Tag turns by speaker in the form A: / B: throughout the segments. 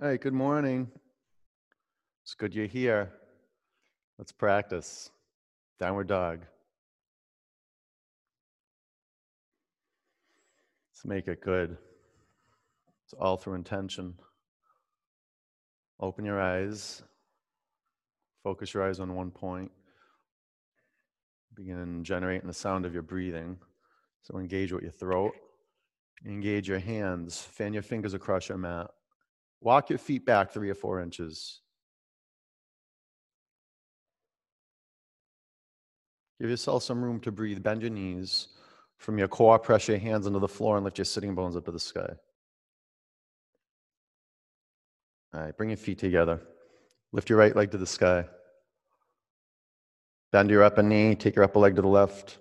A: Hey, good morning. It's good you're here. Let's practice. Downward dog. Let's make it good. It's all through intention. Open your eyes. Focus your eyes on one point. Begin generating the sound of your breathing. So engage with your throat. Engage your hands. Fan your fingers across your mat. Walk your feet back three or four inches. Give yourself some room to breathe. Bend your knees. From your core, press your hands into the floor and lift your sitting bones up to the sky. All right, bring your feet together. Lift your right leg to the sky. Bend your upper knee. Take your upper leg to the left.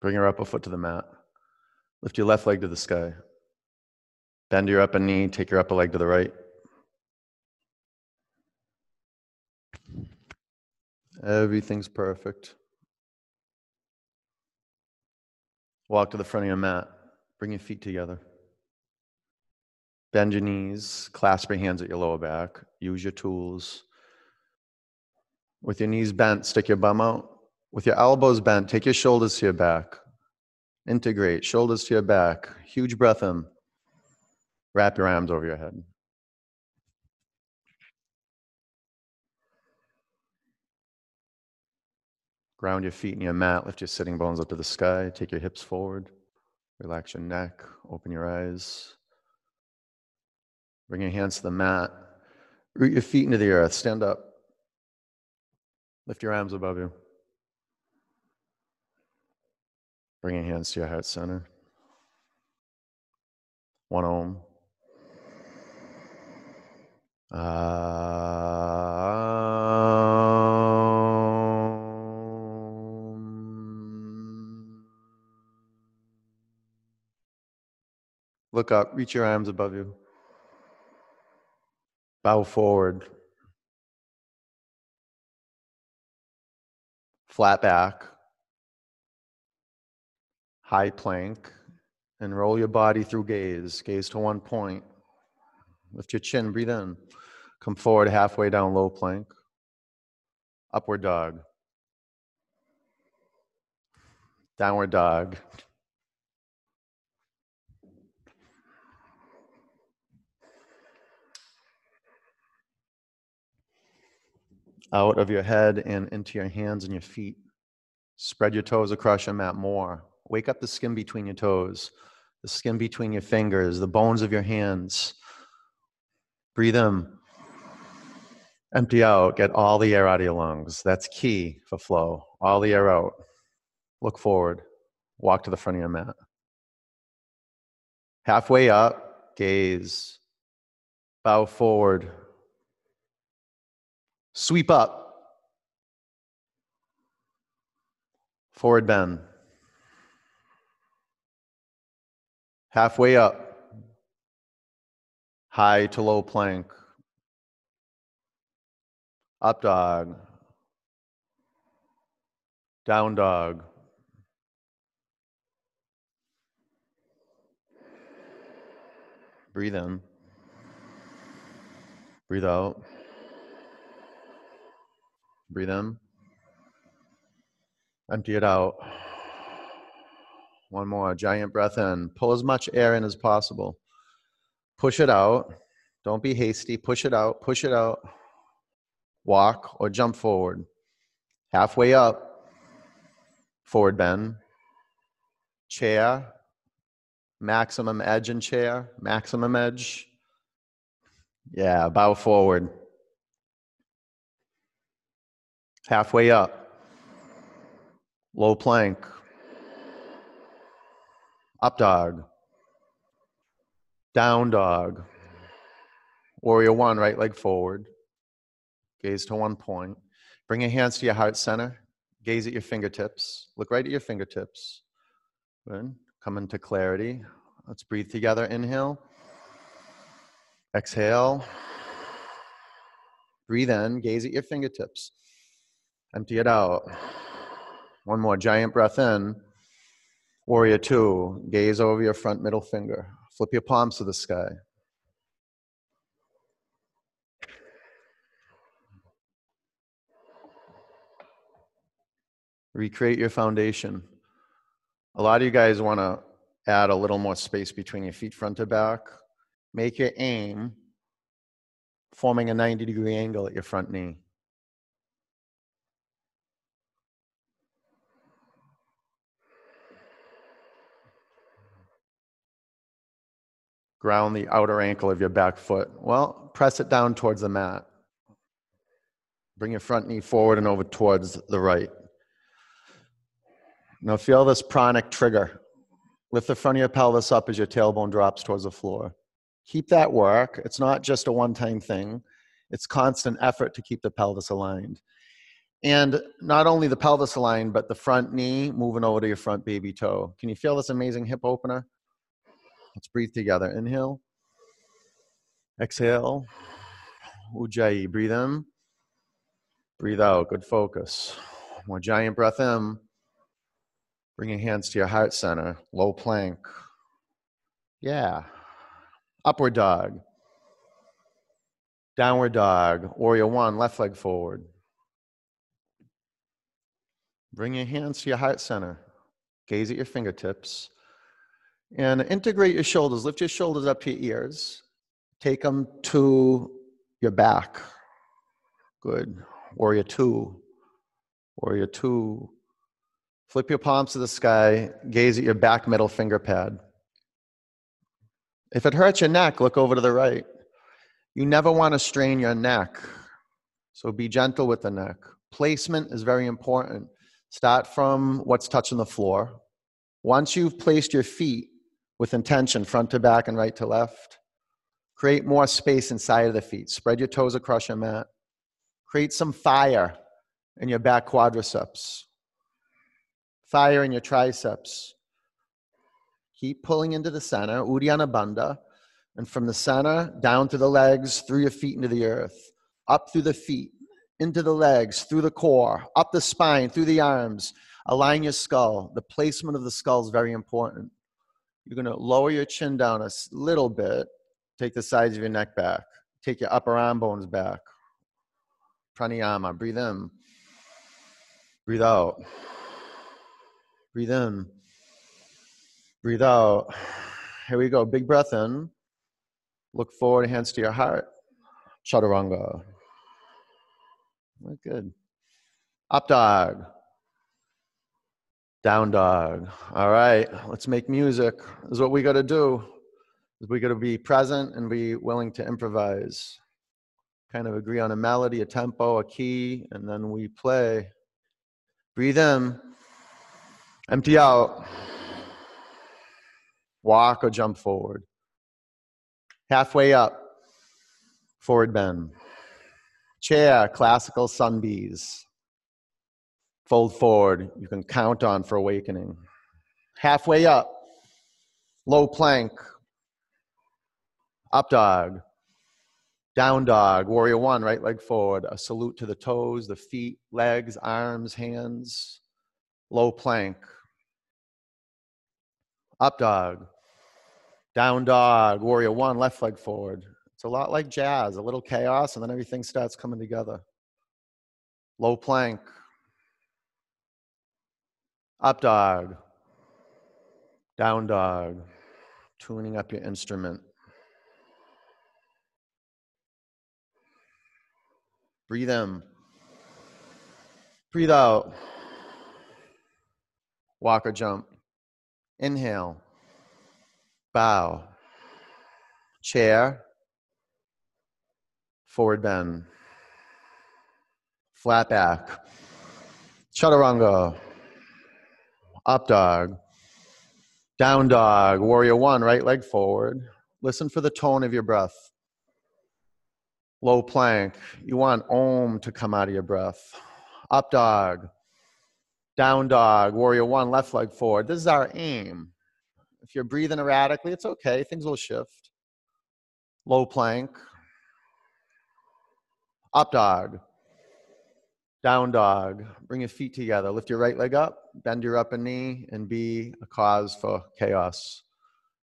A: Bring your upper foot to the mat. Lift your left leg to the sky. Bend your upper knee. Take your upper leg to the right. Everything's perfect. Walk to the front of your mat. Bring your feet together. Bend your knees. Clasp your hands at your lower back. Use your tools. With your knees bent, stick your bum out. With your elbows bent, take your shoulders to your back. Integrate, shoulders to your back. Huge breath in. Wrap your arms over your head. Ground your feet in your mat. Lift your sitting bones up to the sky. Take your hips forward. Relax your neck. Open your eyes. Bring your hands to the mat. Root your feet into the earth. Stand up. Lift your arms above you. Bring your hands to your heart center. One om. Um, look up, reach your arms above you. Bow forward. Flat back. High plank. And roll your body through gaze. Gaze to one point. Lift your chin, breathe in. Come forward halfway down low plank. Upward dog. Downward dog. Out of your head and into your hands and your feet. Spread your toes across your mat more. Wake up the skin between your toes, the skin between your fingers, the bones of your hands. Breathe in. Empty out. Get all the air out of your lungs. That's key for flow. All the air out. Look forward. Walk to the front of your mat. Halfway up, gaze. Bow forward. Sweep up. Forward bend. Halfway up. High to low plank. Up dog. Down dog. Breathe in. Breathe out. Breathe in. Empty it out. One more. Giant breath in. Pull as much air in as possible. Push it out. Don't be hasty. Push it out. Push it out. Walk or jump forward. Halfway up. Forward bend. Chair. Maximum edge and chair. Maximum edge. Yeah, bow forward. Halfway up. Low plank. Up dog. Down dog. Warrior one, right leg forward. Gaze to one point. Bring your hands to your heart center. Gaze at your fingertips. Look right at your fingertips. Good. Come into clarity. Let's breathe together. Inhale. Exhale. Breathe in. Gaze at your fingertips. Empty it out. One more giant breath in. Warrior two, gaze over your front middle finger. Flip your palms to the sky. Recreate your foundation. A lot of you guys want to add a little more space between your feet front to back. Make your aim forming a 90 degree angle at your front knee. Ground the outer ankle of your back foot. Well, press it down towards the mat. Bring your front knee forward and over towards the right. Now feel this pranic trigger. Lift the front of your pelvis up as your tailbone drops towards the floor. Keep that work. It's not just a one time thing, it's constant effort to keep the pelvis aligned. And not only the pelvis aligned, but the front knee moving over to your front baby toe. Can you feel this amazing hip opener? Let's breathe together. Inhale. Exhale. Ujjayi. Breathe in. Breathe out. Good focus. More giant breath in. Bring your hands to your heart center. Low plank. Yeah. Upward dog. Downward dog. Warrior one. Left leg forward. Bring your hands to your heart center. Gaze at your fingertips. And integrate your shoulders. Lift your shoulders up to your ears. Take them to your back. Good. Warrior two. Warrior two. Flip your palms to the sky. Gaze at your back middle finger pad. If it hurts your neck, look over to the right. You never want to strain your neck. So be gentle with the neck. Placement is very important. Start from what's touching the floor. Once you've placed your feet with intention, front to back and right to left. Create more space inside of the feet. Spread your toes across your mat. Create some fire in your back quadriceps. Fire in your triceps. Keep pulling into the center, Uddiyana Bandha. And from the center, down to the legs, through your feet into the earth, up through the feet, into the legs, through the core, up the spine, through the arms. Align your skull. The placement of the skull is very important. You're going to lower your chin down a little bit. Take the sides of your neck back. Take your upper arm bones back. Pranayama. Breathe in. Breathe out. Breathe in. Breathe out. Here we go. Big breath in. Look forward, hands to your heart. Chaturanga. Good. Up dog. Down dog. All right, let's make music. This is what we got to do. We got to be present and be willing to improvise. Kind of agree on a melody, a tempo, a key, and then we play. Breathe in. Empty out. Walk or jump forward. Halfway up. Forward bend. Chair, classical sun bees fold forward. You can count on for awakening. Halfway up, low plank, up dog, down dog, warrior one, right leg forward, a salute to the toes, the feet, legs, arms, hands, low plank, up dog, down dog, warrior one, left leg forward. It's a lot like jazz, a little chaos, and then everything starts coming together. Low plank, up dog, down dog, tuning up your instrument. Breathe in. Breathe out. Walk or jump. Inhale. Bow. Chair. Forward bend. Flat back. Chaturanga up dog, down dog, warrior one, right leg forward. Listen for the tone of your breath. Low plank, you want om to come out of your breath. Up dog, down dog, warrior one, left leg forward. This is our aim. If you're breathing erratically, it's okay, things will shift. Low plank, up dog, Down dog. Bring your feet together. Lift your right leg up. Bend your upper knee and be a cause for chaos.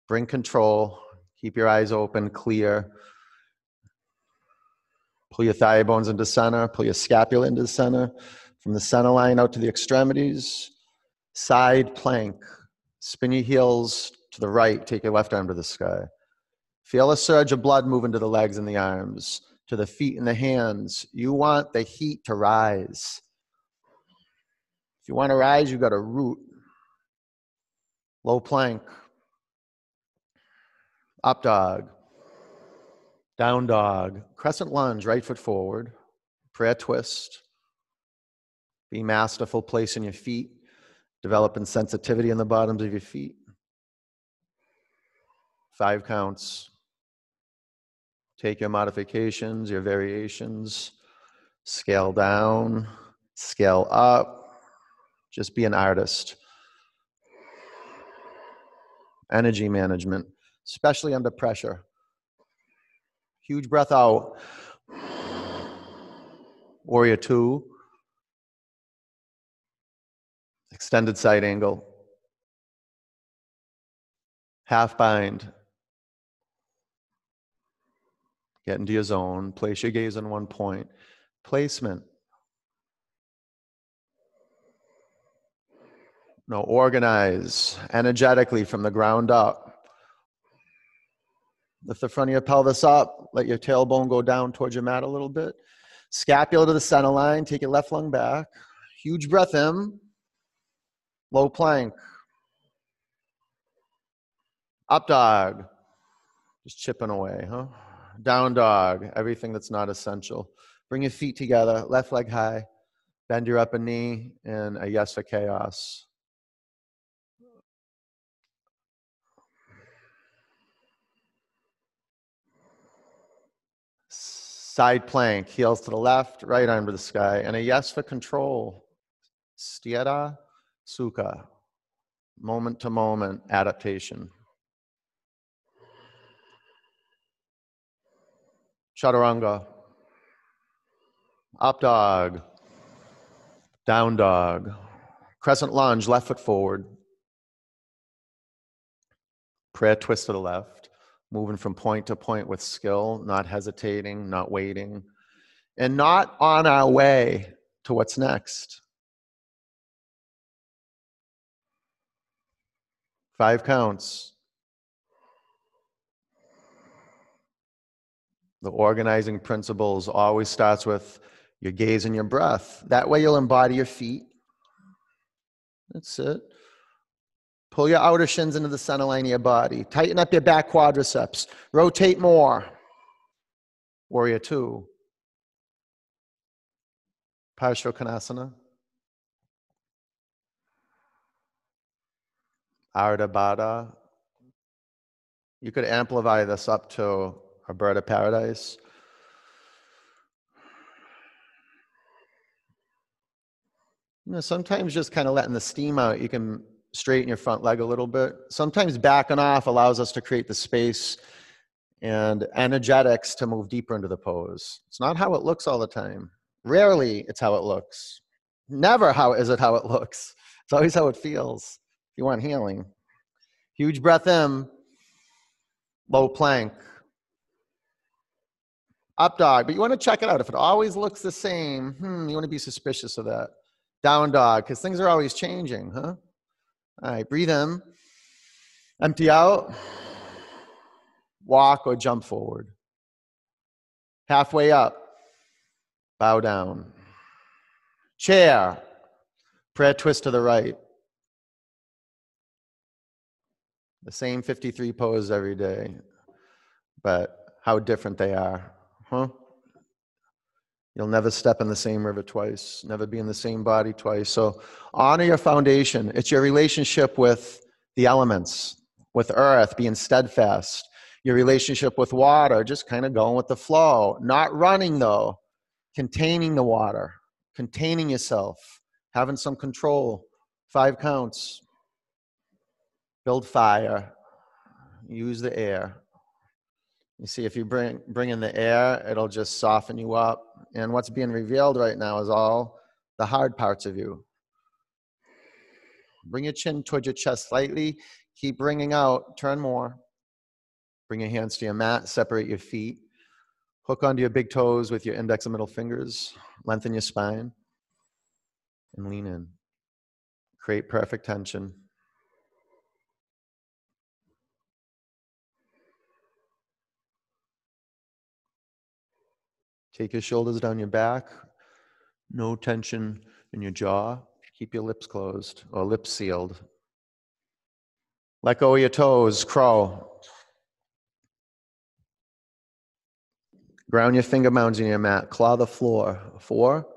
A: Bring control. Keep your eyes open, clear. Pull your thigh bones into center. Pull your scapula into the center. From the center line out to the extremities. Side plank. Spin your heels to the right. Take your left arm to the sky. Feel a surge of blood move into the legs and the arms, to the feet and the hands. You want the heat to rise. If you want to rise, you've got to root. Low plank. Up dog. Down dog. Crescent lunge, right foot forward. Prayer twist. Be masterful, placing your feet. Developing sensitivity in the bottoms of your feet. Five counts. Take your modifications, your variations, scale down, scale up. Just be an artist. Energy management, especially under pressure. Huge breath out. Warrior two. Extended side angle. Half bind. Get into your zone. Place your gaze on one point. Placement. No, organize energetically from the ground up. Lift the front of your pelvis up. Let your tailbone go down towards your mat a little bit. Scapula to the center line. Take your left lung back. Huge breath in. Low plank. Up dog. Just chipping away, huh? Down dog. Everything that's not essential. Bring your feet together. Left leg high. Bend your upper knee in a yes for chaos. Side plank, heels to the left, right arm to the sky, and a yes for control. Sthira Sukha, moment to moment adaptation. Chaturanga, up dog, down dog, crescent lunge, left foot forward, prayer twist to the left. Moving from point to point with skill, not hesitating, not waiting, and not on our way to what's next. Five counts. The organizing principles always starts with your gaze and your breath. That way you'll embody your feet. That's it. Pull your outer shins into the center line of your body. Tighten up your back quadriceps. Rotate more. Warrior two. Parshva Ardha Baddha. You could amplify this up to a bird of paradise. You know, sometimes just kind of letting the steam out, you can straighten your front leg a little bit. Sometimes backing off allows us to create the space and energetics to move deeper into the pose. It's not how it looks all the time. Rarely it's how it looks. Never how is it how it looks. It's always how it feels. If you want healing. Huge breath in. Low plank. Up dog. But you want to check it out. If it always looks the same, hmm, you want to be suspicious of that. Down dog, because things are always changing, huh? All right, breathe in, empty out, walk or jump forward. Halfway up, bow down. Chair, prayer twist to the right. The same 53 poses every day, but how different they are, huh? You'll never step in the same river twice, never be in the same body twice. So honor your foundation. It's your relationship with the elements, with earth, being steadfast. Your relationship with water, just kind of going with the flow. Not running though, containing the water, containing yourself, having some control. Five counts. Build fire. Use the air. You see, if you bring, bring in the air, it'll just soften you up. And what's being revealed right now is all the hard parts of you. Bring your chin towards your chest slightly. Keep bringing out. Turn more. Bring your hands to your mat. Separate your feet. Hook onto your big toes with your index and middle fingers. Lengthen your spine. And lean in. Create perfect tension. Take your shoulders down your back. No tension in your jaw. Keep your lips closed or lips sealed. Let go of your toes, crawl. Ground your finger mounds in your mat. Claw the floor. Four,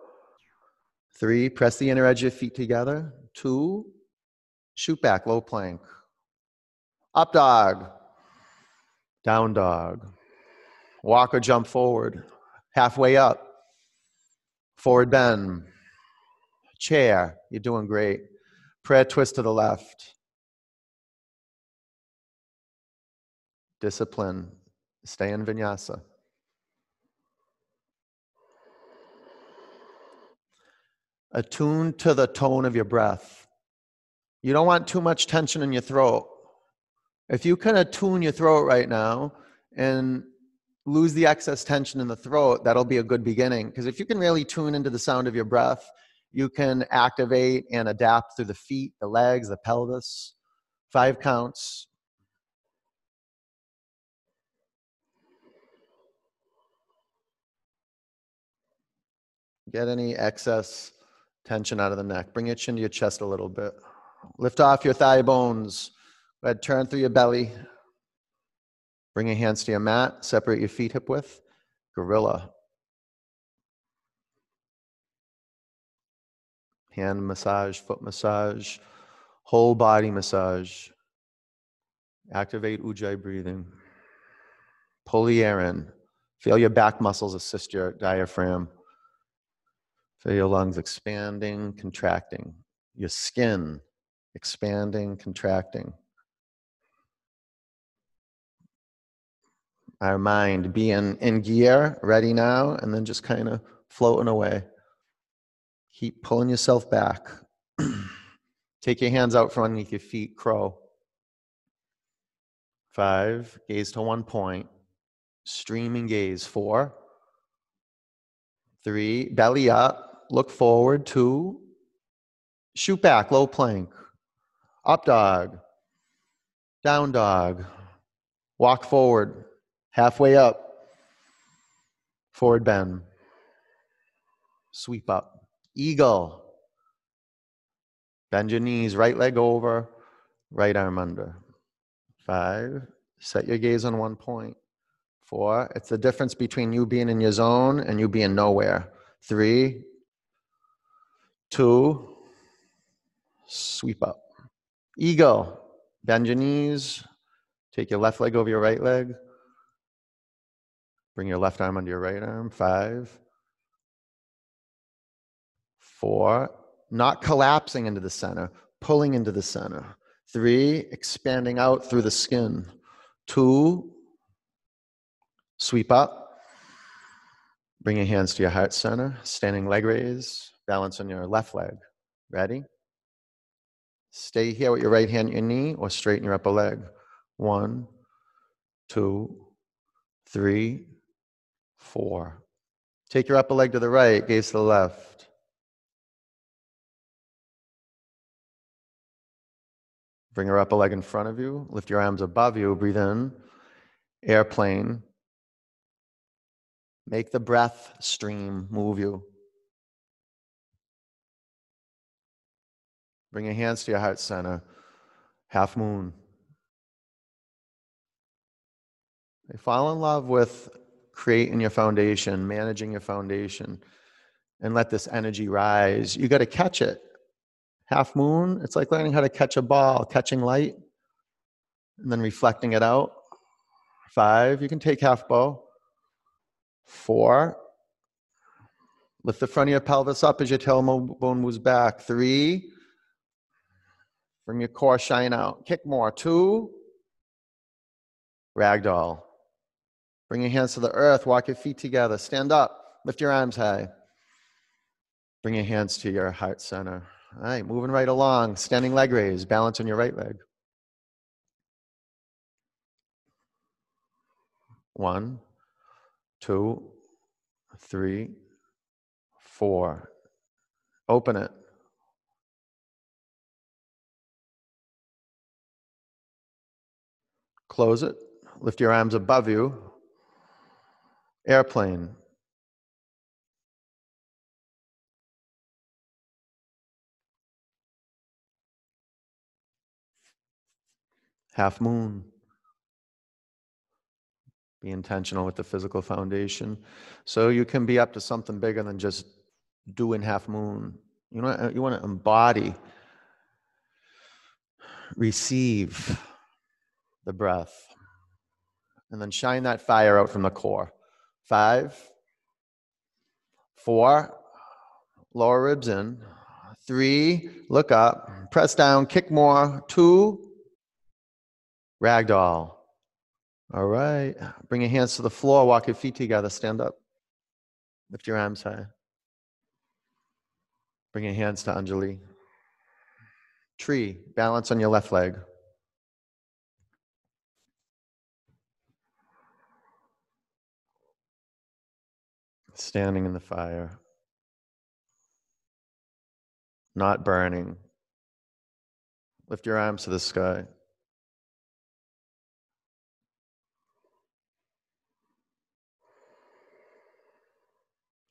A: three, press the inner edge of your feet together. Two, shoot back, low plank. Up dog. Down dog. Walk or jump forward. Halfway up. Forward bend. Chair. You're doing great. Prayer twist to the left. Discipline. Stay in vinyasa. Attune to the tone of your breath. You don't want too much tension in your throat. If you can attune your throat right now and lose the excess tension in the throat, that'll be a good beginning. Because if you can really tune into the sound of your breath, you can activate and adapt through the feet, the legs, the pelvis. Five counts. Get any excess tension out of the neck. Bring your chin to your chest a little bit. Lift off your thigh bones. Go ahead, turn through your belly. Bring your hands to your mat. Separate your feet hip width. Gorilla. Hand massage, foot massage, whole body massage. Activate Ujjayi breathing. Pull the air in. Feel your back muscles assist your diaphragm. Feel your lungs expanding, contracting. Your skin expanding, contracting. Our mind being in gear, ready now, and then just kind of floating away. Keep pulling yourself back. Take your hands out from underneath your feet, crow. Five, gaze to one point. Streaming gaze, four. Three, belly up, look forward. Two, shoot back, low plank. Up dog, down dog. Walk forward, halfway up. Forward bend. Sweep up. Eagle. Bend your knees, right leg over, right arm under. Five. Set your gaze on one point. Four. It's the difference between you being in your zone and you being nowhere. Three. Two. Sweep up. Eagle. Bend your knees. Take your left leg over your right leg. Bring your left arm under your right arm. Five Four, not collapsing into the center, pulling into the center. Three, expanding out through the skin. Two, sweep up. Bring your hands to your heart center, standing leg raise, balance on your left leg. Ready? Stay here with your right hand, your knee, or straighten your upper leg. One, two, three, four. Take your upper leg to the right, gaze to the left. Bring your upper leg in front of you. Lift your arms above you. Breathe in. Airplane. Make the breath stream move you. Bring your hands to your heart center. Half moon. They fall in love with creating your foundation, managing your foundation, and let this energy rise. You got to catch it half moon, it's like learning how to catch a ball, catching light, and then reflecting it out. Five, you can take half bow. Four, lift the front of your pelvis up as your tailbone moves back. Three, bring your core shine out. Kick more. Two, ragdoll. Bring your hands to the earth. Walk your feet together. Stand up. Lift your arms high. Bring your hands to your heart center. All right, moving right along. Standing leg raise. Balance on your right leg. One, two, three, four. Open it. Close it. Lift your arms above you. Airplane. Half moon. Be intentional with the physical foundation. So you can be up to something bigger than just doing half moon. You know, you want to embody, receive the breath, and then shine that fire out from the core. Five, four, lower ribs in. Three, look up, press down, kick more. Two, ragdoll. All right. Bring your hands to the floor, walk your feet together, stand up. Lift your arms high. Bring your hands to Anjali. Tree, balance on your left leg. Standing in the fire. Not burning. Lift your arms to the sky.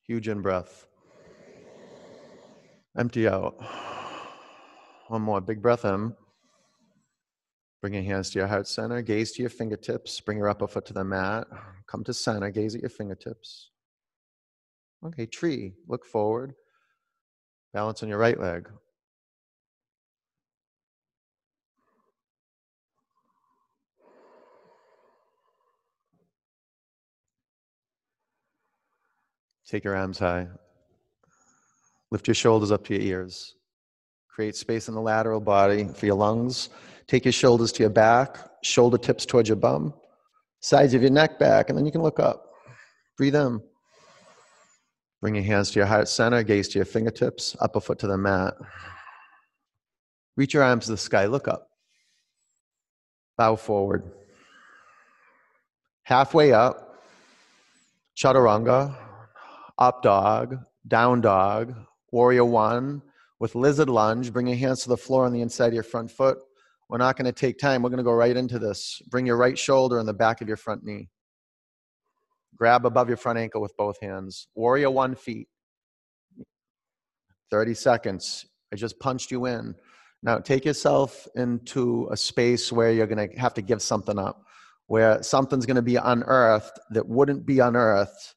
A: Huge in breath. Empty out. One more big breath in. Bring your hands to your heart center. Gaze to your fingertips. Bring your upper foot to the mat. Come to center. Gaze at your fingertips. Okay, tree. Look forward. Balance on your right leg. Take your arms high. Lift your shoulders up to your ears. Create space in the lateral body for your lungs. Take your shoulders to your back, shoulder tips towards your bum, sides of your neck back, and then you can look up. Breathe in. Bring your hands to your heart center, gaze to your fingertips, upper foot to the mat. Reach your arms to the sky, look up. Bow forward. Halfway up, chaturanga, up dog, down dog, warrior one, with lizard lunge. Bring your hands to the floor on the inside of your front foot. We're not going to take time. We're going to go right into this. Bring your right shoulder in the back of your front knee. Grab above your front ankle with both hands. Warrior one feet. 30 seconds. I just punched you in. Now take yourself into a space where you're going to have to give something up, where something's going to be unearthed that wouldn't be unearthed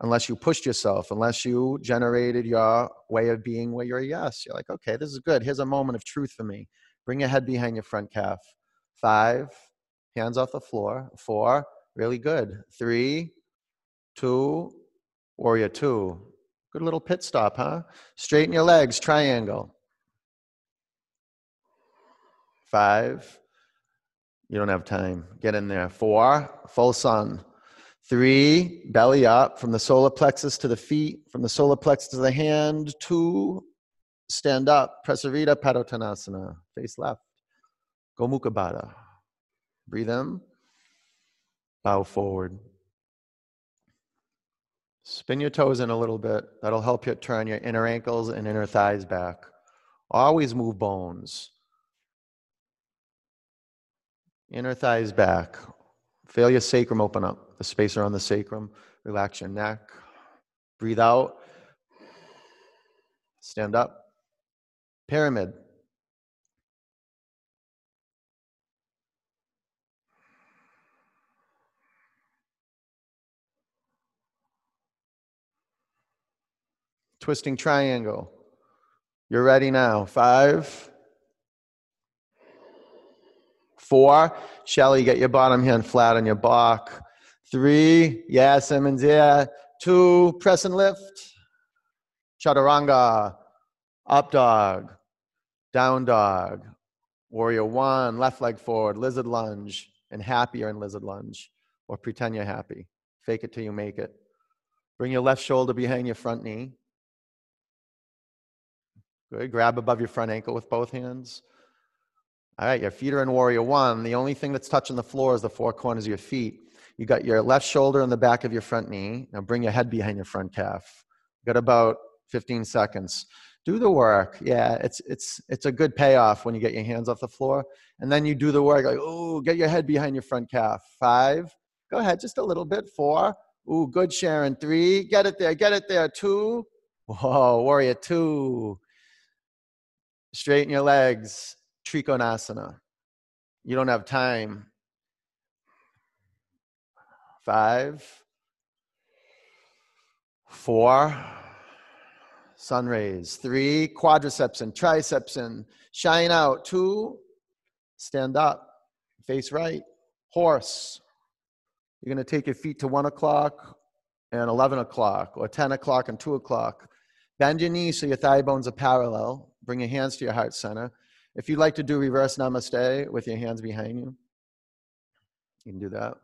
A: unless you pushed yourself, unless you generated your way of being where you're a yes. You're like, okay, this is good. Here's a moment of truth for me. Bring your head behind your front calf. Five, hands off the floor. Four, really good. Three, two, warrior two. Good little pit stop, huh? Straighten your legs, triangle. Five, you don't have time. Get in there. Four, full sun. Three, belly up from the solar plexus to the feet, from the solar plexus to the hand. Two, stand up. Prasarita Padottanasana, face left. Gomukha Baddha. Breathe in. Bow forward. Spin your toes in a little bit. That'll help you turn your inner ankles and inner thighs back. Always move bones. Inner thighs back. Feel your sacrum open up, the space around the sacrum. Relax your neck. Breathe out. Stand up. Pyramid. Twisting triangle. You're ready now. Five, Four, Shelly, get your bottom hand flat on your back. Three, yeah, Simmons, yeah. Two, press and lift. Chaturanga, up dog, down dog. Warrior one, left leg forward, lizard lunge, and happier in lizard lunge. or pretend you're happy. Fake it till you make it. Bring your left shoulder behind your front knee. Good. Grab above your front ankle with both hands. All right, your feet are in warrior one. The only thing that's touching the floor is the four corners of your feet. You got your left shoulder in the back of your front knee. Now bring your head behind your front calf. got about 15 seconds. Do the work. Yeah, it's it's it's a good payoff when you get your hands off the floor. And then you do the work like, oh, get your head behind your front calf. Five. Go ahead, just a little bit. Four. Ooh, good, Sharon. Three. Get it there. Get it there. Two. Whoa, warrior two. Straighten your legs. Trikonasana. You don't have time. Five, four, sun rays. Three, quadriceps and triceps and shine out. Two, stand up, face right. Horse. You're going to take your feet to one o'clock and 11 o'clock, or 10 o'clock and 2 o'clock. Bend your knees so your thigh bones are parallel. Bring your hands to your heart center. If you'd like to do reverse namaste with your hands behind you, you can do that.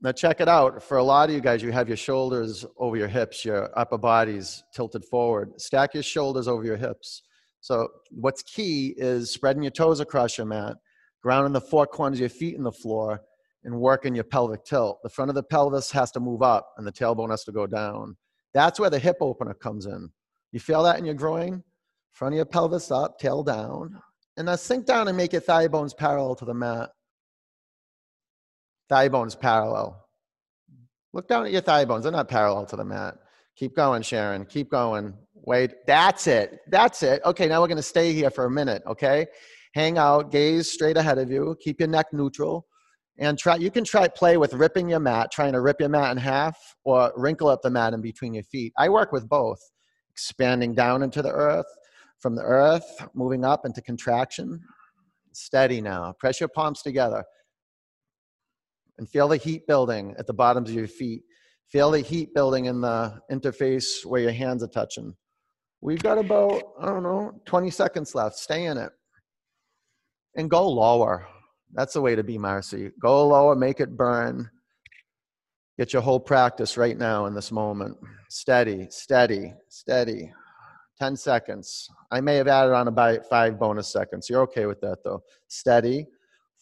A: Now, check it out. For a lot of you guys, you have your shoulders over your hips, your upper body's tilted forward. Stack your shoulders over your hips. So, what's key is spreading your toes across your mat, grounding the four corners of your feet in the floor, and working your pelvic tilt. The front of the pelvis has to move up, and the tailbone has to go down. That's where the hip opener comes in. You feel that in your groin? Front of your pelvis up, tail down. And now sink down and make your thigh bones parallel to the mat. Thigh bones parallel. Look down at your thigh bones. They're not parallel to the mat. Keep going, Sharon. Keep going. Wait. That's it. That's it. Okay, now we're going to stay here for a minute, okay? Hang out, gaze straight ahead of you. Keep your neck neutral. And try you can try play with ripping your mat, trying to rip your mat in half or wrinkle up the mat in between your feet. I work with both. Expanding down into the earth, from the earth, moving up into contraction. Steady now. Press your palms together. And feel the heat building at the bottoms of your feet. Feel the heat building in the interface where your hands are touching. We've got about, I don't know, 20 seconds left. Stay in it. And go lower. That's the way to be, Marcy. Go lower, make it burn. Get your whole practice right now in this moment. Steady, steady, steady. 10 seconds. I may have added on about five bonus seconds. You're okay with that though. Steady.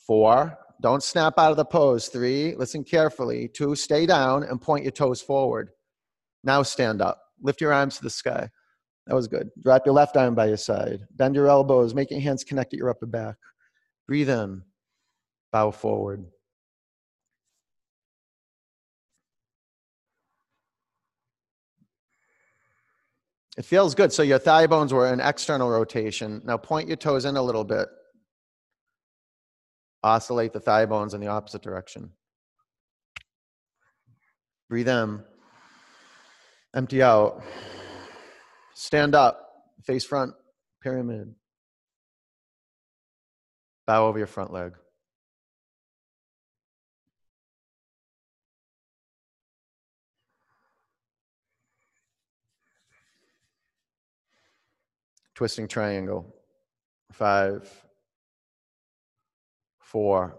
A: Four. Don't snap out of the pose. Three. Listen carefully. Two. Stay down and point your toes forward. Now stand up. Lift your arms to the sky. That was good. Drop your left arm by your side. Bend your elbows. Make your hands connect at your upper back. Breathe in. Bow forward. It feels good. So your thigh bones were in external rotation. Now point your toes in a little bit. Oscillate the thigh bones in the opposite direction. Breathe in. Empty out. Stand up. Face front. Pyramid. Bow over your front leg. Twisting triangle. Five, four,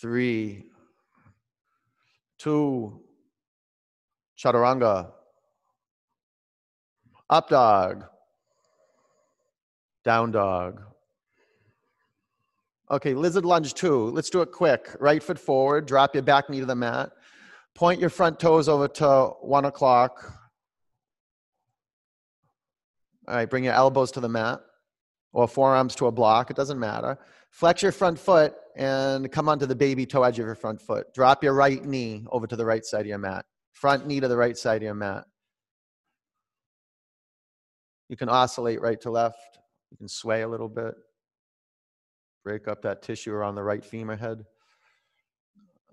A: three, two, chaturanga, up dog, down dog. Okay, lizard lunge two. Let's do it quick. Right foot forward, drop your back knee to the mat. Point your front toes over to one o'clock. All right, bring your elbows to the mat or forearms to a block. It doesn't matter. Flex your front foot and come onto the baby toe edge of your front foot. Drop your right knee over to the right side of your mat. Front knee to the right side of your mat. You can oscillate right to left. You can sway a little bit. Break up that tissue around the right femur head.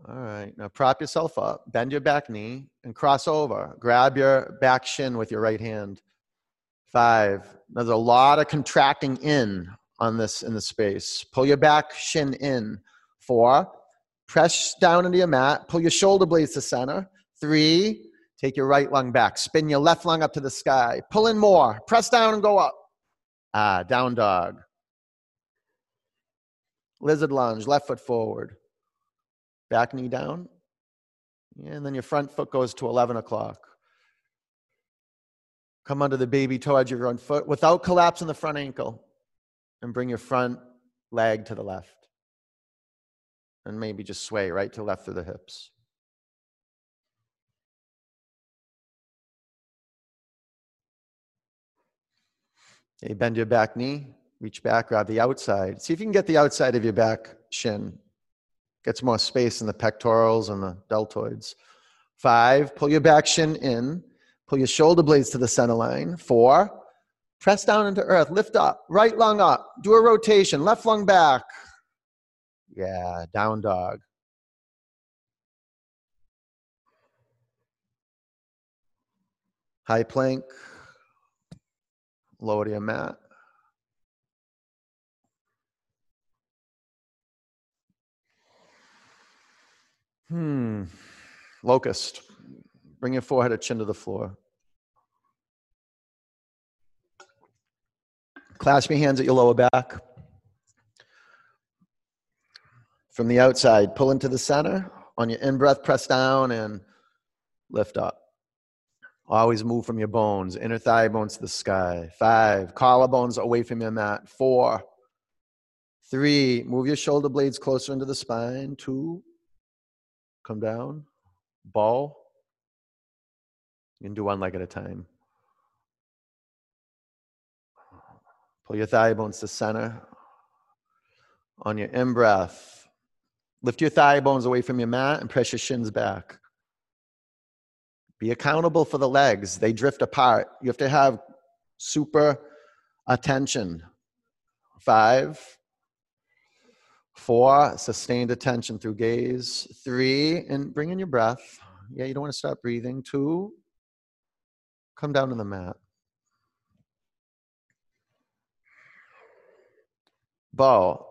A: All right, now prop yourself up, bend your back knee, and cross over. Grab your back shin with your right hand Five. There's a lot of contracting in on this in the space. Pull your back shin in. Four. Press down into your mat. Pull your shoulder blades to center. Three. Take your right lung back. Spin your left lung up to the sky. Pull in more. Press down and go up. Ah, down dog. Lizard lunge, left foot forward. Back knee down. And then your front foot goes to 11 o'clock. Come under the baby toe edge of your front foot without collapsing the front ankle. And bring your front leg to the left. And maybe just sway right to left through the hips. Okay, bend your back knee, reach back, grab the outside. See if you can get the outside of your back shin. Gets more space in the pectorals and the deltoids. Five, pull your back shin in. Pull your shoulder blades to the center line. Four, press down into earth. Lift up. Right lunge up. Do a rotation. Left lunge back. Yeah, down dog. High plank. Lower to your mat. Hmm. Locust. Bring your forehead or chin to the floor. Clasp your hands at your lower back. From the outside, pull into the center. On your in breath, press down and lift up. Always move from your bones, inner thigh bones to the sky. Five, collarbones away from your mat. Four, three, move your shoulder blades closer into the spine. Two, come down, ball. You can do one leg at a time. Pull your thigh bones to center. On your in breath, lift your thigh bones away from your mat and press your shins back. Be accountable for the legs. They drift apart. You have to have super attention. Five, four, sustained attention through gaze. Three, and bring in your breath. Yeah, you don't want to stop breathing. Two, come down to the mat. Bow.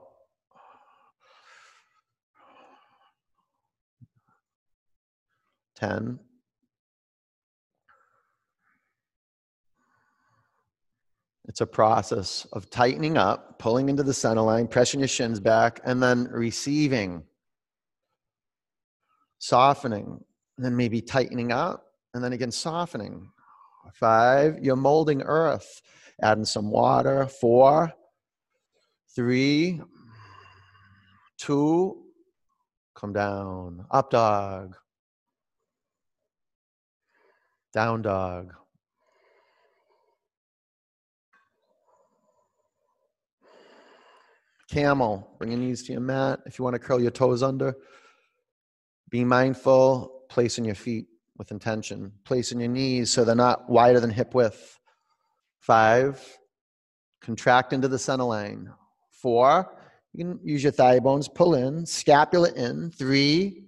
A: Ten. It's a process of tightening up, pulling into the center line, pressing your shins back, and then receiving, softening, and then maybe tightening up, and then again softening. Five, you're molding earth, adding some water. Four, three, two, come down, up dog, down dog. Camel, bring your knees to your mat. If you want to curl your toes under, be mindful, placing your feet with intention, placing your knees so they're not wider than hip width. Five, contract into the center line. Four, you can use your thigh bones, pull in, scapula in. Three,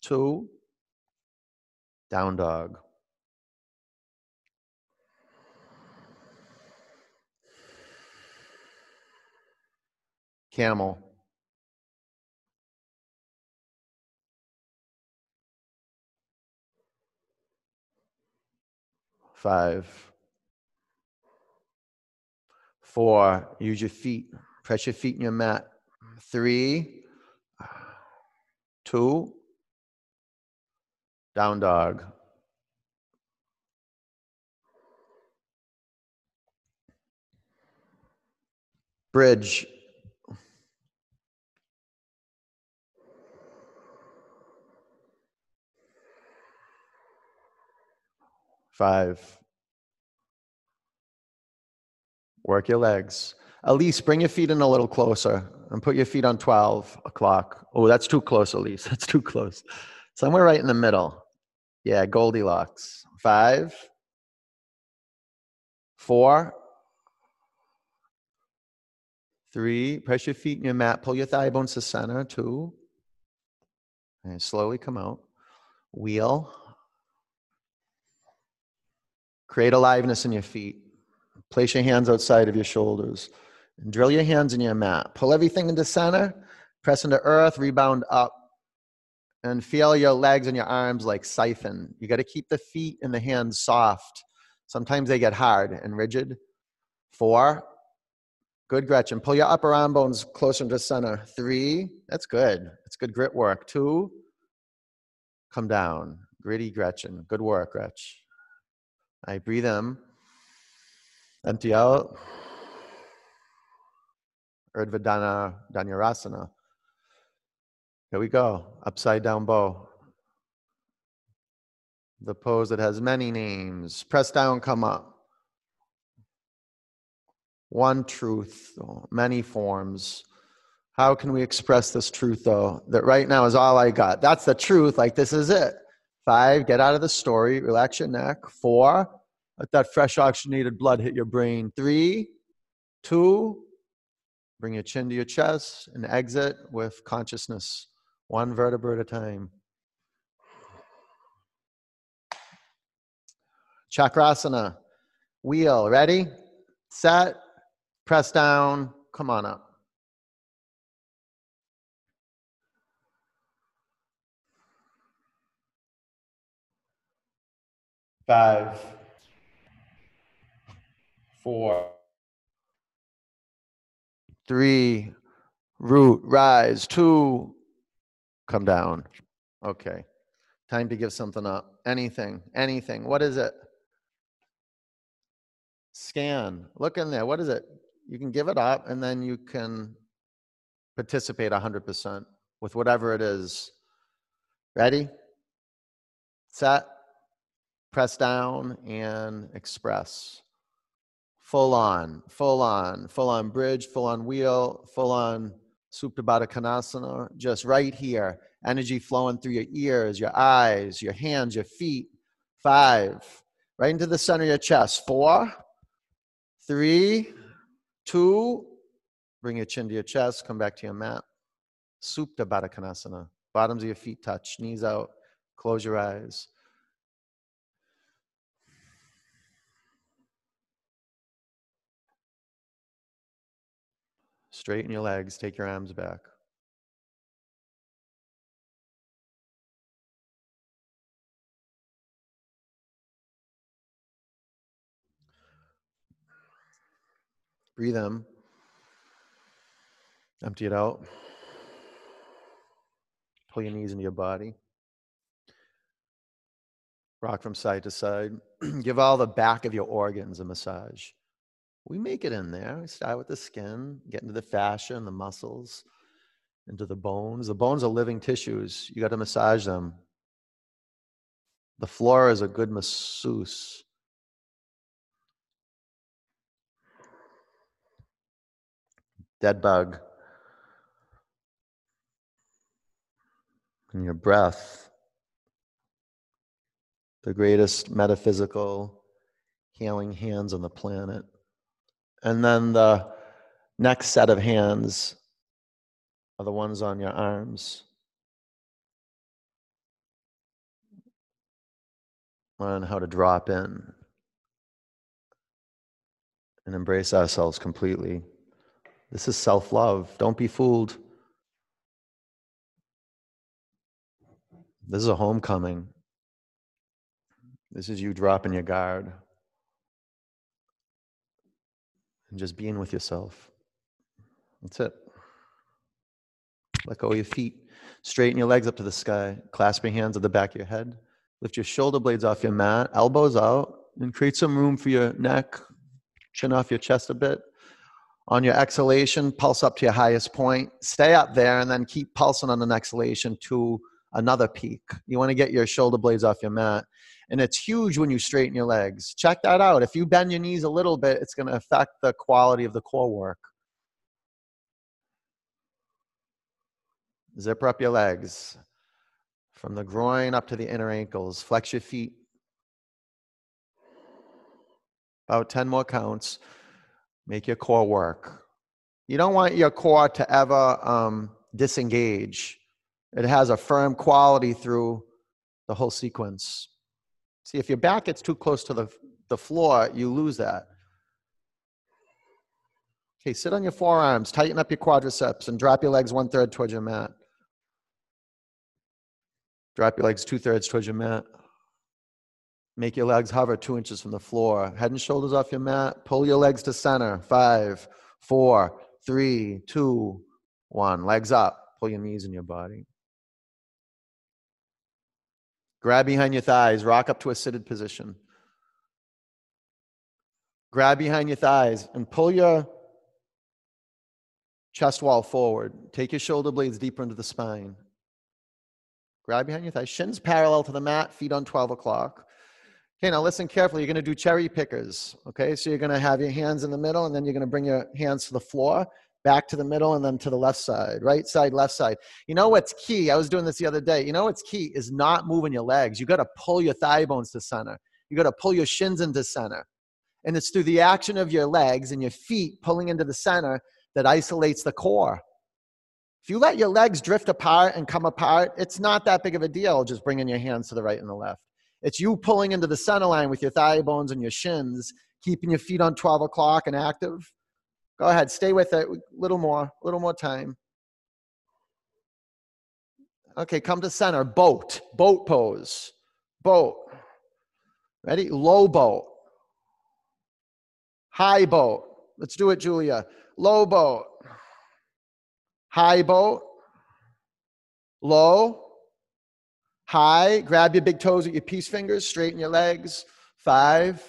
A: two, down dog. Camel. Five. Four. Use your feet. Press your feet in your mat. Three. Two. Down dog. Bridge. Five. Work your legs. Elise, bring your feet in a little closer and put your feet on 12 o'clock. Oh, that's too close, Elise. That's too close. Somewhere right in the middle. Yeah, Goldilocks. Five, four, three. Press your feet in your mat. Pull your thigh bones to center. Two. And slowly come out. Wheel. Create aliveness in your feet. Place your hands outside of your shoulders. And drill your hands in your mat. Pull everything into center. Press into earth. Rebound up. And feel your legs and your arms like siphon. You got to keep the feet and the hands soft. Sometimes they get hard and rigid. Four. Good, Gretchen. Pull your upper arm bones closer to center. Three. That's good. That's good grit work. Two. Come down. Gritty, Gretchen. Good work, Gretch. I breathe in. Empty out. Urdhva Dhanurasana. Here we go. Upside down bow. The pose that has many names. Press down, come up. One truth, many forms. How can we express this truth though? That right now is all I got. That's the truth. Like this is it. Five, get out of the story. Relax your neck. Four, let that fresh oxygenated blood hit your brain. Three, two, bring your chin to your chest and exit with consciousness, one vertebra at a time. Chakrasana, wheel, ready, set, press down, come on up. Five, four, three, root, rise, two, come down. Okay. Time to give something up. Anything, anything. What is it? Scan. Look in there. What is it? You can give it up and then you can participate 100% with whatever it is. Ready? Set. Press down and express. Full on, full on, full on bridge, full on wheel, full on Supta Baddha Konasana, just right here. Energy flowing through your ears, your eyes, your hands, your feet. Five, right into the center of your chest. Four, three, two, bring your chin to your chest, come back to your mat. Supta Baddha Konasana. Bottoms of your feet touch, knees out, close your eyes. Straighten your legs, take your arms back. Breathe in. Empty it out. Pull your knees into your body. Rock from side to side. Give all the back of your organs a massage. We make it in there. We start with the skin, get into the fascia and the muscles, into the bones. The bones are living tissues. You got to massage them. The floor is a good masseuse. Dead bug. And your breath, the greatest metaphysical healing hands on the planet. And then the next set of hands are the ones on your arms. Learn how to drop in and embrace ourselves completely. This is self love. Don't be fooled. This is a homecoming. This is you dropping your guard and just being with yourself. That's it. Let go of your feet. Straighten your legs up to the sky. Clasp your hands at the back of your head. Lift your shoulder blades off your mat, elbows out, and create some room for your neck. Chin off your chest a bit. On your exhalation, pulse up to your highest point. Stay up there and then keep pulsing on an exhalation to another peak. You want to get your shoulder blades off your mat. And it's huge when you straighten your legs. Check that out. If you bend your knees a little bit, it's going to affect the quality of the core work. Zipper up your legs from the groin up to the inner ankles. Flex your feet. About 10 more counts. Make your core work. You don't want your core to ever um, disengage. It has a firm quality through the whole sequence. See, if your back gets too close to the, the floor, you lose that. Okay, sit on your forearms, tighten up your quadriceps, and drop your legs one third towards your mat. Drop your legs two thirds towards your mat. Make your legs hover two inches from the floor. Head and shoulders off your mat. Pull your legs to center. Five, Four, three, two, one. Legs up. Pull your knees in your body. Grab behind your thighs. Rock up to a seated position. Grab behind your thighs and pull your chest wall forward. Take your shoulder blades deeper into the spine. Grab behind your thighs. Shins parallel to the mat, feet on 12 o'clock. Okay, now listen carefully. You're going to do cherry pickers. Okay, so you're going to have your hands in the middle, and then you're going to bring your hands to the floor, back to the middle, and then to the left side. Right side, left side. You know what's key? I was doing this the other day. You know what's key is not moving your legs. You got to pull your thigh bones to center. You got to pull your shins into center. And it's through the action of your legs and your feet pulling into the center that isolates the core. If you let your legs drift apart and come apart, it's not that big of a deal just bringing your hands to the right and the left. It's you pulling into the center line with your thigh bones and your shins, keeping your feet on 12 o'clock and active. Go ahead, stay with it. A little more, a little more time. Okay, come to center. Boat, boat pose. Boat. Ready? Low boat. High boat. Let's do it, Julia. Low boat. High boat. Low. High. Grab your big toes with your peace fingers. Straighten your legs. Five.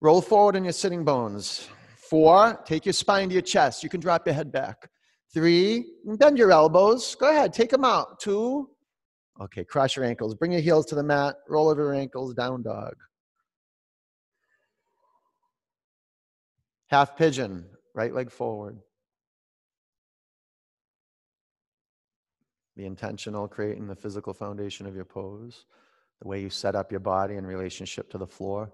A: Roll forward on your sitting bones. Four. Take your spine to your chest. You can drop your head back. Three. Bend your elbows. Go ahead. Take them out. Two. Okay. Cross your ankles. Bring your heels to the mat. Roll over your ankles. Down dog. Half pigeon, right leg forward. The intentional, creating the physical foundation of your pose, the way you set up your body in relationship to the floor.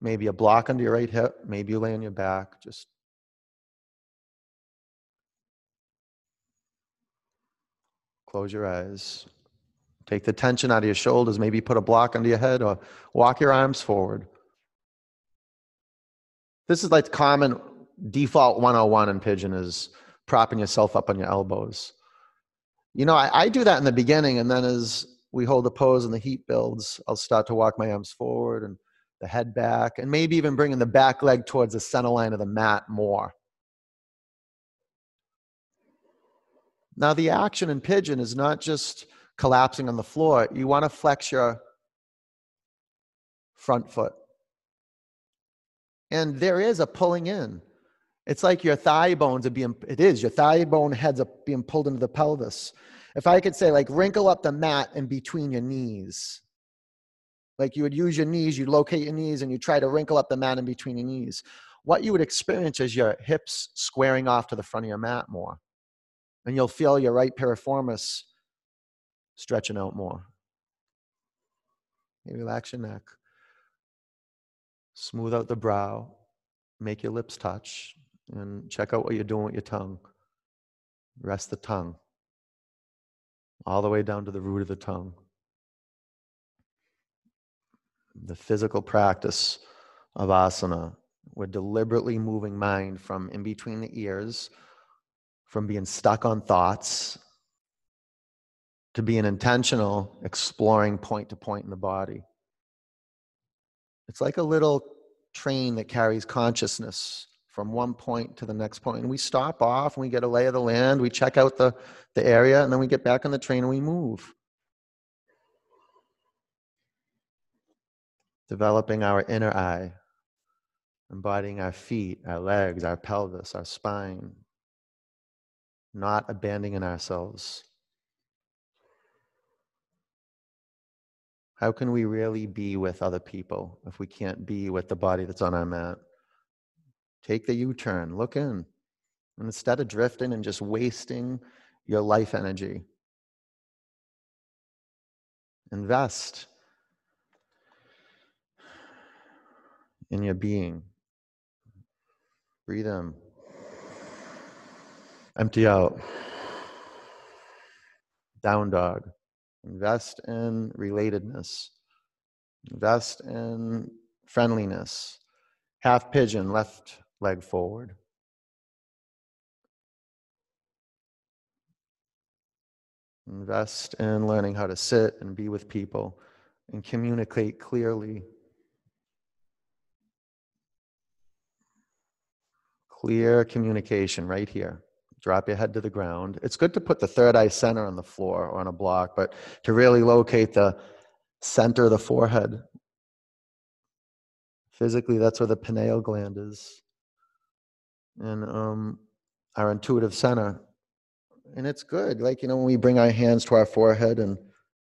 A: Maybe a block under your right hip, maybe you lay on your back. Just close your eyes. Take the tension out of your shoulders, maybe put a block under your head or walk your arms forward. This is like the common default 101 in pigeon is propping yourself up on your elbows. You know, I, I do that in the beginning, and then as we hold the pose and the heat builds, I'll start to walk my arms forward and the head back, and maybe even bringing the back leg towards the center line of the mat more. Now, the action in pigeon is not just collapsing on the floor. You want to flex your front foot. And there is a pulling in. It's like your thigh bones are being, it is, your thigh bone heads are being pulled into the pelvis. If I could say, like, wrinkle up the mat in between your knees. Like you would use your knees, you locate your knees, and you try to wrinkle up the mat in between your knees. What you would experience is your hips squaring off to the front of your mat more. And you'll feel your right piriformis stretching out more. You relax your neck. Smooth out the brow, make your lips touch, and check out what you're doing with your tongue. Rest the tongue all the way down to the root of the tongue. The physical practice of asana, we're deliberately moving mind from in between the ears, from being stuck on thoughts, to being intentional, exploring point to point in the body. It's like a little train that carries consciousness from one point to the next point. And we stop off and we get a lay of the land, we check out the, the area, and then we get back on the train and we move. Developing our inner eye, embodying our feet, our legs, our pelvis, our spine, not abandoning ourselves. How can we really be with other people if we can't be with the body that's on our mat? Take the U turn, look in. And instead of drifting and just wasting your life energy, invest in your being. Breathe in, empty out, down dog. Invest in relatedness. Invest in friendliness. Half pigeon, left leg forward. Invest in learning how to sit and be with people and communicate clearly. Clear communication right here. Drop your head to the ground. It's good to put the third eye center on the floor or on a block, but to really locate the center of the forehead. Physically, that's where the pineal gland is. And um, our intuitive center. And it's good. Like, you know, when we bring our hands to our forehead and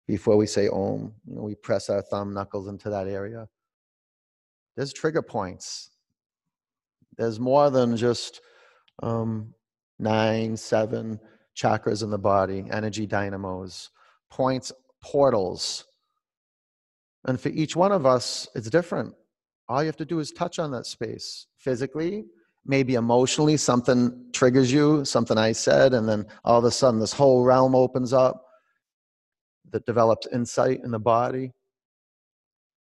A: before we say Om, you know, we press our thumb knuckles into that area. There's trigger points. There's more than just um, nine, seven chakras in the body, energy dynamos, points, portals. And for each one of us, it's different. All you have to do is touch on that space physically, maybe emotionally, something triggers you, something I said, and then all of a sudden this whole realm opens up that develops insight in the body.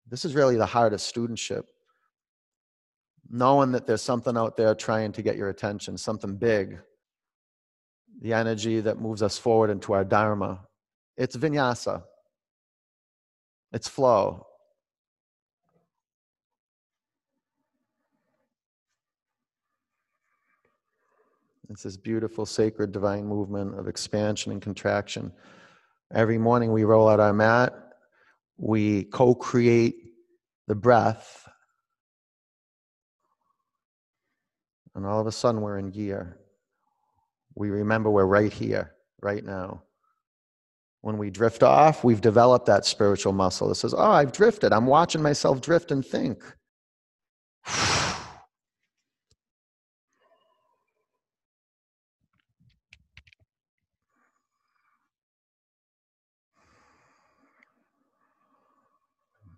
A: This is really the heart of studentship. Knowing that there's something out there trying to get your attention, something big, the energy that moves us forward into our Dharma. It's vinyasa, it's flow. It's this beautiful, sacred, divine movement of expansion and contraction. Every morning we roll out our mat, we co create the breath, and all of a sudden we're in gear. We remember we're right here, right now. When we drift off, we've developed that spiritual muscle that says, Oh, I've drifted. I'm watching myself drift and think.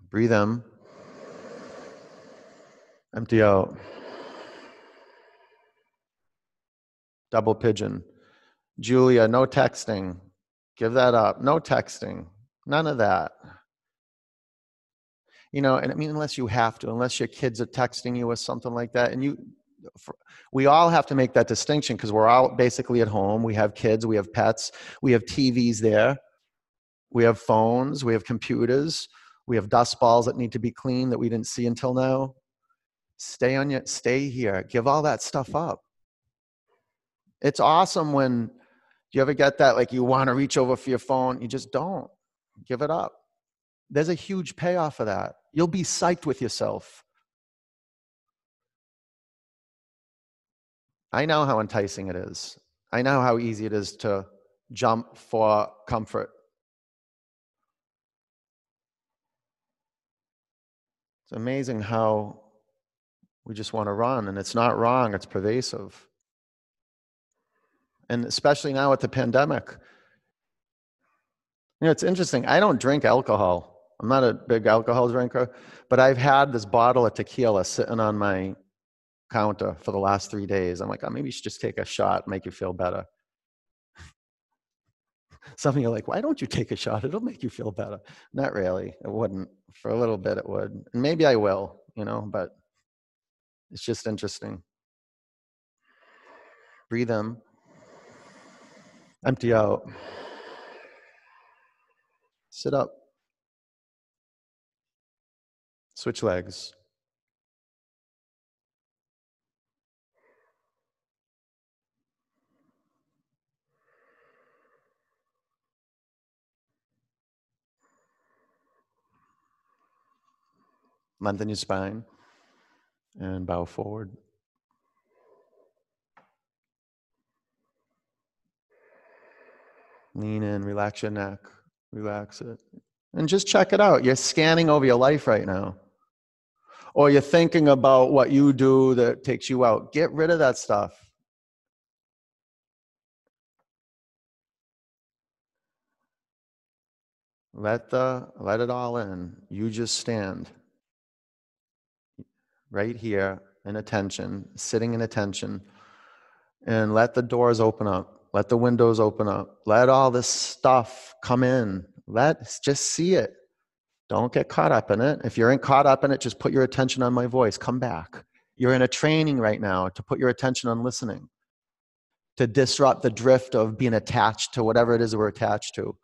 A: Breathe in. Empty out. Double pigeon. Julia, no texting. Give that up. No texting. None of that. You know, and I mean, unless you have to, unless your kids are texting you or something like that, and you, we all have to make that distinction because we're all basically at home. We have kids, we have pets, we have TVs there, we have phones, we have computers we have dust balls that need to be cleaned that we didn't see until now. Stay on your, stay here. Give all that stuff up. It's awesome when you ever get that like you want to reach over for your phone, you just don't. Give it up. There's a huge payoff for that. You'll be psyched with yourself. I know how enticing it is. I know how easy it is to jump for comfort. It's amazing how we just want to run, and it's not wrong, it's pervasive. And especially now with the pandemic. You know, it's interesting. I don't drink alcohol. I'm not a big alcohol drinker, but I've had this bottle of tequila sitting on my counter for the last three days. I'm like, oh, maybe you should just take a shot, make you feel better. Some of you are like, why don't you take a shot? It'll make you feel better. Not really. It wouldn't. For a little bit, it would. And maybe I will, you know, but it's just interesting. Breathe in, empty out, sit up, switch legs. Lengthen your spine and bow forward. Lean in, relax your neck, relax it. And just check it out. You're scanning over your life right now. Or you're thinking about what you do that takes you out. Get rid of that stuff. Let the let it all in. You just stand right here in attention, sitting in attention, and let the doors open up. Let the windows open up. Let all this stuff come in. Let's just see it. Don't get caught up in it. If you're in caught up in it, just put your attention on my voice. Come back. You're in a training right now to put your attention on listening, to disrupt the drift of being attached to whatever it is we're attached to,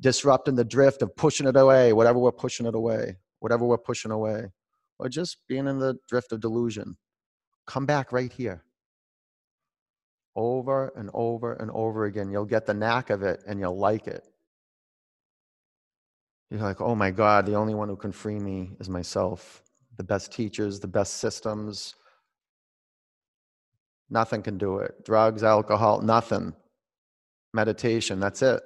A: disrupting the drift of pushing it away, whatever we're pushing it away, whatever we're pushing away or just being in the drift of delusion. Come back right here. Over and over and over again. You'll get the knack of it and you'll like it. You're like, oh my God, the only one who can free me is myself. The best teachers, the best systems, nothing can do it. Drugs, alcohol, nothing. Meditation, that's it.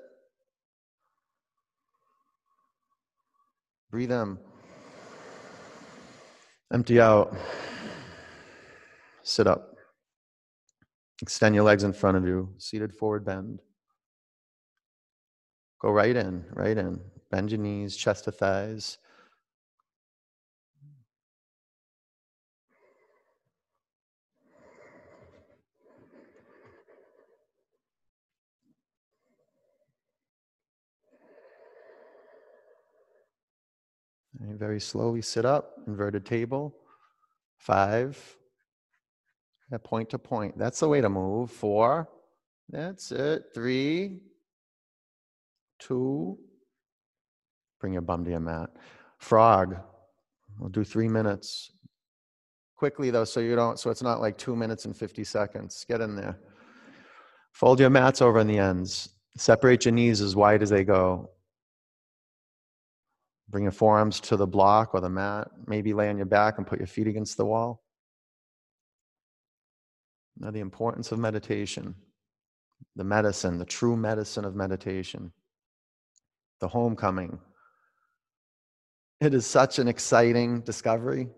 A: Breathe in. Empty out. Sit up. Extend your legs in front of you, seated forward bend. Go right in, right in. Bend your knees, chest to thighs. And very slowly sit up, inverted table. Five. Point to point. That's the way to move. Four. That's it. Three. Two. Bring your bum to your mat. Frog. We'll do three minutes. Quickly though, so you don't, so it's not like two minutes and 50 seconds. Get in there. Fold your mats over on the ends. Separate your knees as wide as they go. Bring your forearms to the block or the mat. Maybe lay on your back and put your feet against the wall. The importance of meditation, the medicine, the true medicine of meditation, the homecoming. It is such an exciting discovery.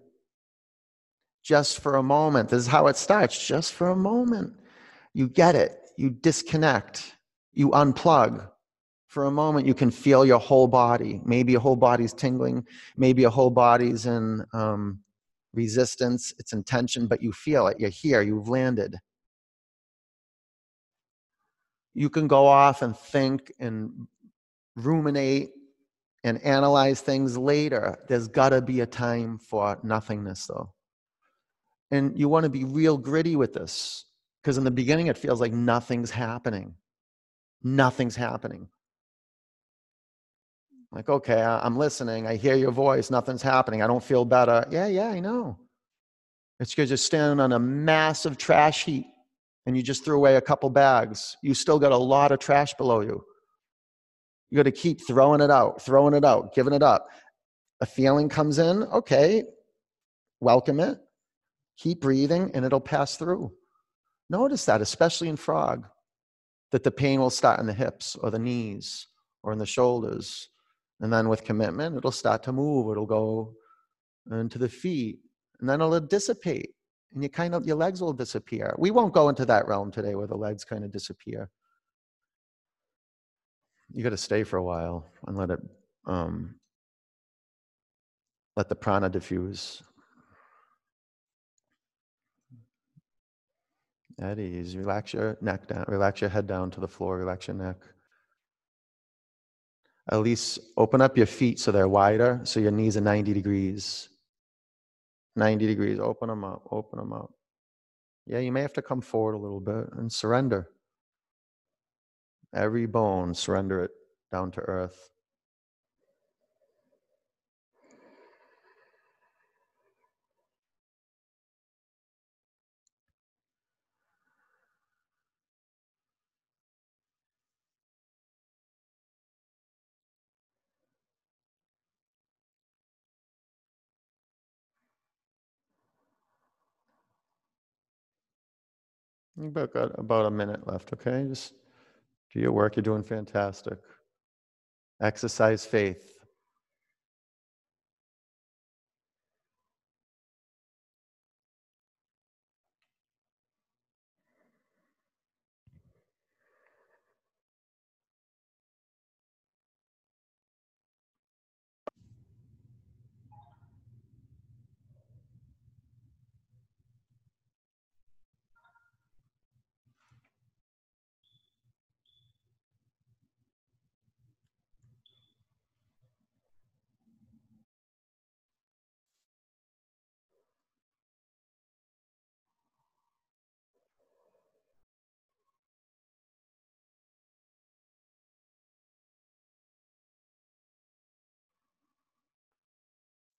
A: Just for a moment, this is how it starts. Just for a moment, you get it, you disconnect, you unplug for a moment you can feel your whole body maybe your whole body's tingling maybe your whole body's in um, resistance it's intention, but you feel it you're here you've landed. You can go off and think and ruminate and analyze things later. There's got to be a time for nothingness though. And you want to be real gritty with this because in the beginning it feels like nothing's happening. Nothing's happening like, okay, I'm listening. I hear your voice. Nothing's happening. I don't feel better. Yeah, yeah, I know. It's because you're standing on a massive trash heap and you just threw away a couple bags. You still got a lot of trash below you. You got to keep throwing it out, throwing it out, giving it up. A feeling comes in, okay, welcome it, keep breathing, and it'll pass through. Notice that, especially in frog, that the pain will start in the hips or the knees or in the shoulders and then with commitment, it'll start to move. It'll go into the feet, and then it'll dissipate. And you kind of your legs will disappear. We won't go into that realm today where the legs kind of disappear. You got to stay for a while and let it um, let the prana diffuse. At ease. Relax your neck down. Relax your head down to the floor. Relax your neck. At least open up your feet so they're wider, so your knees are 90 degrees. 90 degrees. Open them up. Open them up. Yeah, you may have to come forward a little bit and surrender. Every bone, surrender it down to earth. You've got about a minute left, okay? Just do your work. You're doing fantastic. Exercise faith.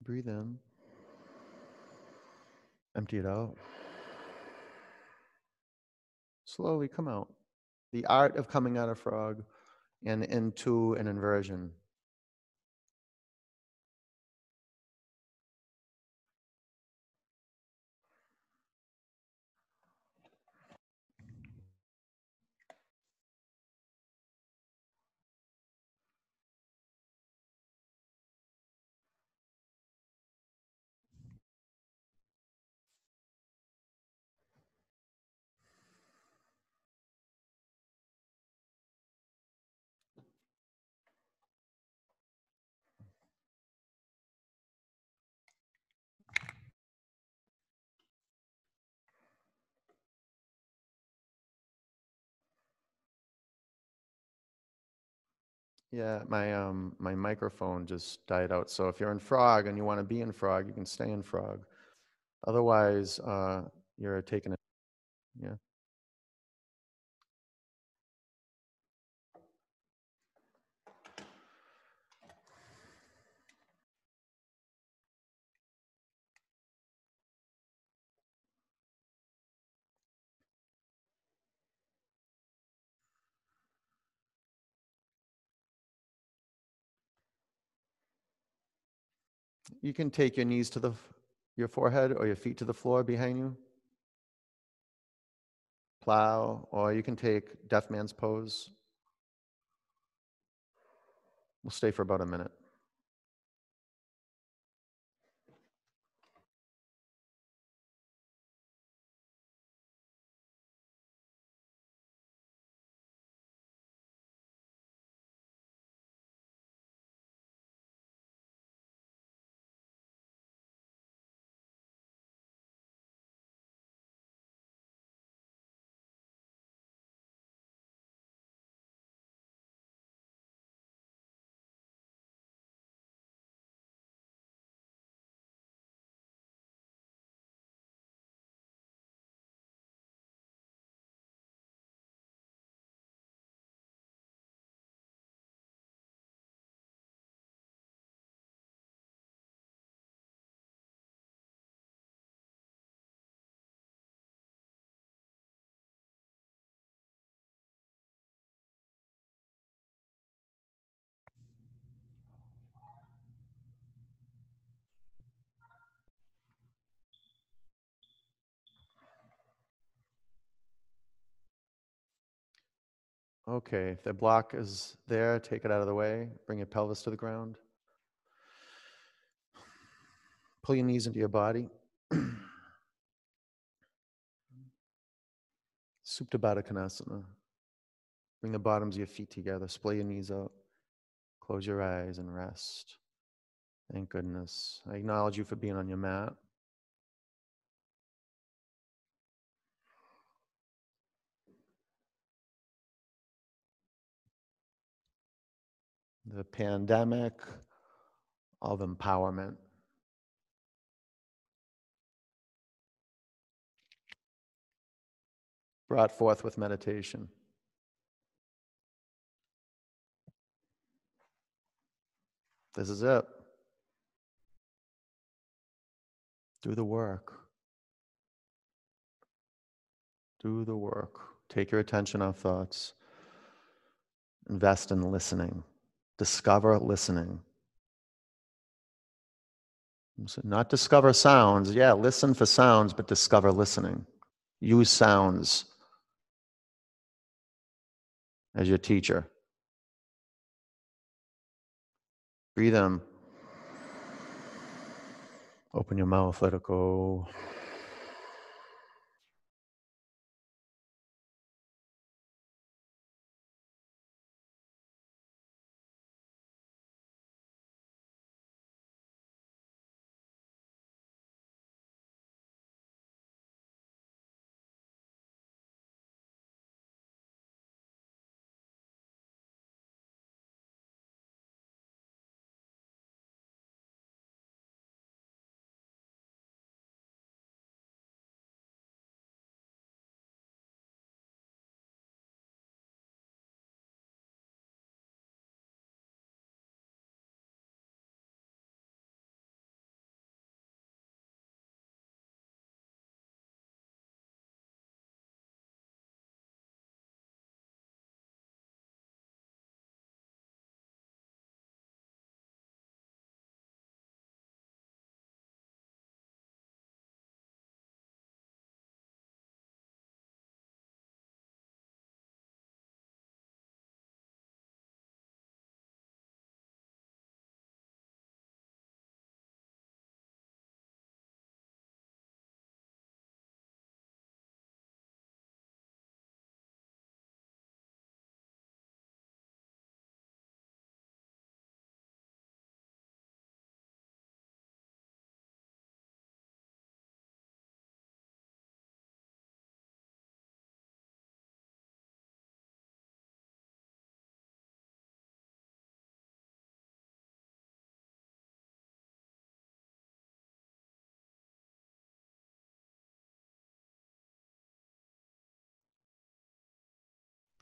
A: Breathe in. Empty it out. Slowly come out. The art of coming out of frog and into an inversion. Yeah, my um my microphone just died out. So if you're in frog and you want to be in frog, you can stay in frog. Otherwise, uh, you're taking it. Yeah. You can take your knees to the your forehead or your feet to the floor behind you. Plow, or you can take deaf man's pose. We'll stay for about a minute. Okay, if the block is there, take it out of the way. Bring your pelvis to the ground. Pull your knees into your body. Supta Baddha Konasana. Bring the bottoms of your feet together. Splay your knees out. Close your eyes and rest. Thank goodness. I acknowledge you for being on your mat. The pandemic of empowerment. Brought forth with meditation. This is it. Do the work. Do the work. Take your attention off thoughts. Invest in listening. Discover listening. So not discover sounds. Yeah, listen for sounds, but discover listening. Use sounds as your teacher. Breathe in. Open your mouth, let it go.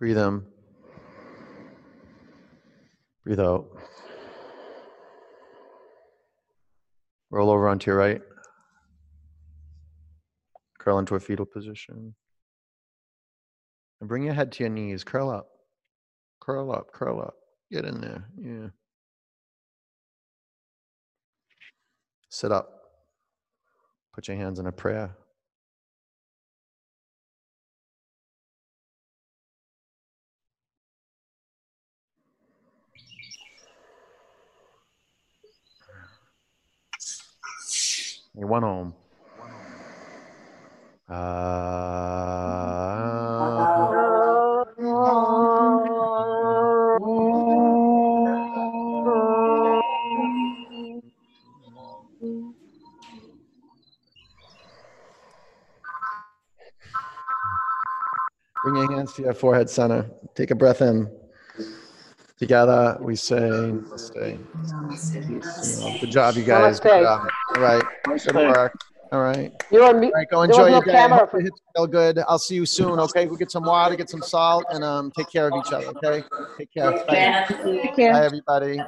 A: Breathe in. Breathe out. Roll over onto your right. Curl into a fetal position. And bring your head to your knees. Curl up. Curl up. Curl up. Get in there. Yeah. Sit up. Put your hands in a prayer. You one home. Uh, bring your hands to your forehead center. Take a breath in. Together, we say, Namaste. You Good job, you guys. Good job. All right. Good work. All right.
B: You're on mute.
A: All right, go enjoy
B: was
A: your
B: no
A: day.
B: camera
A: Hope
B: for-
A: your hits feel good. I'll see you soon. Okay, go get some water, get some salt, and um, take care of each other. Okay, take care. Bye,
C: Take care.
A: Bye everybody.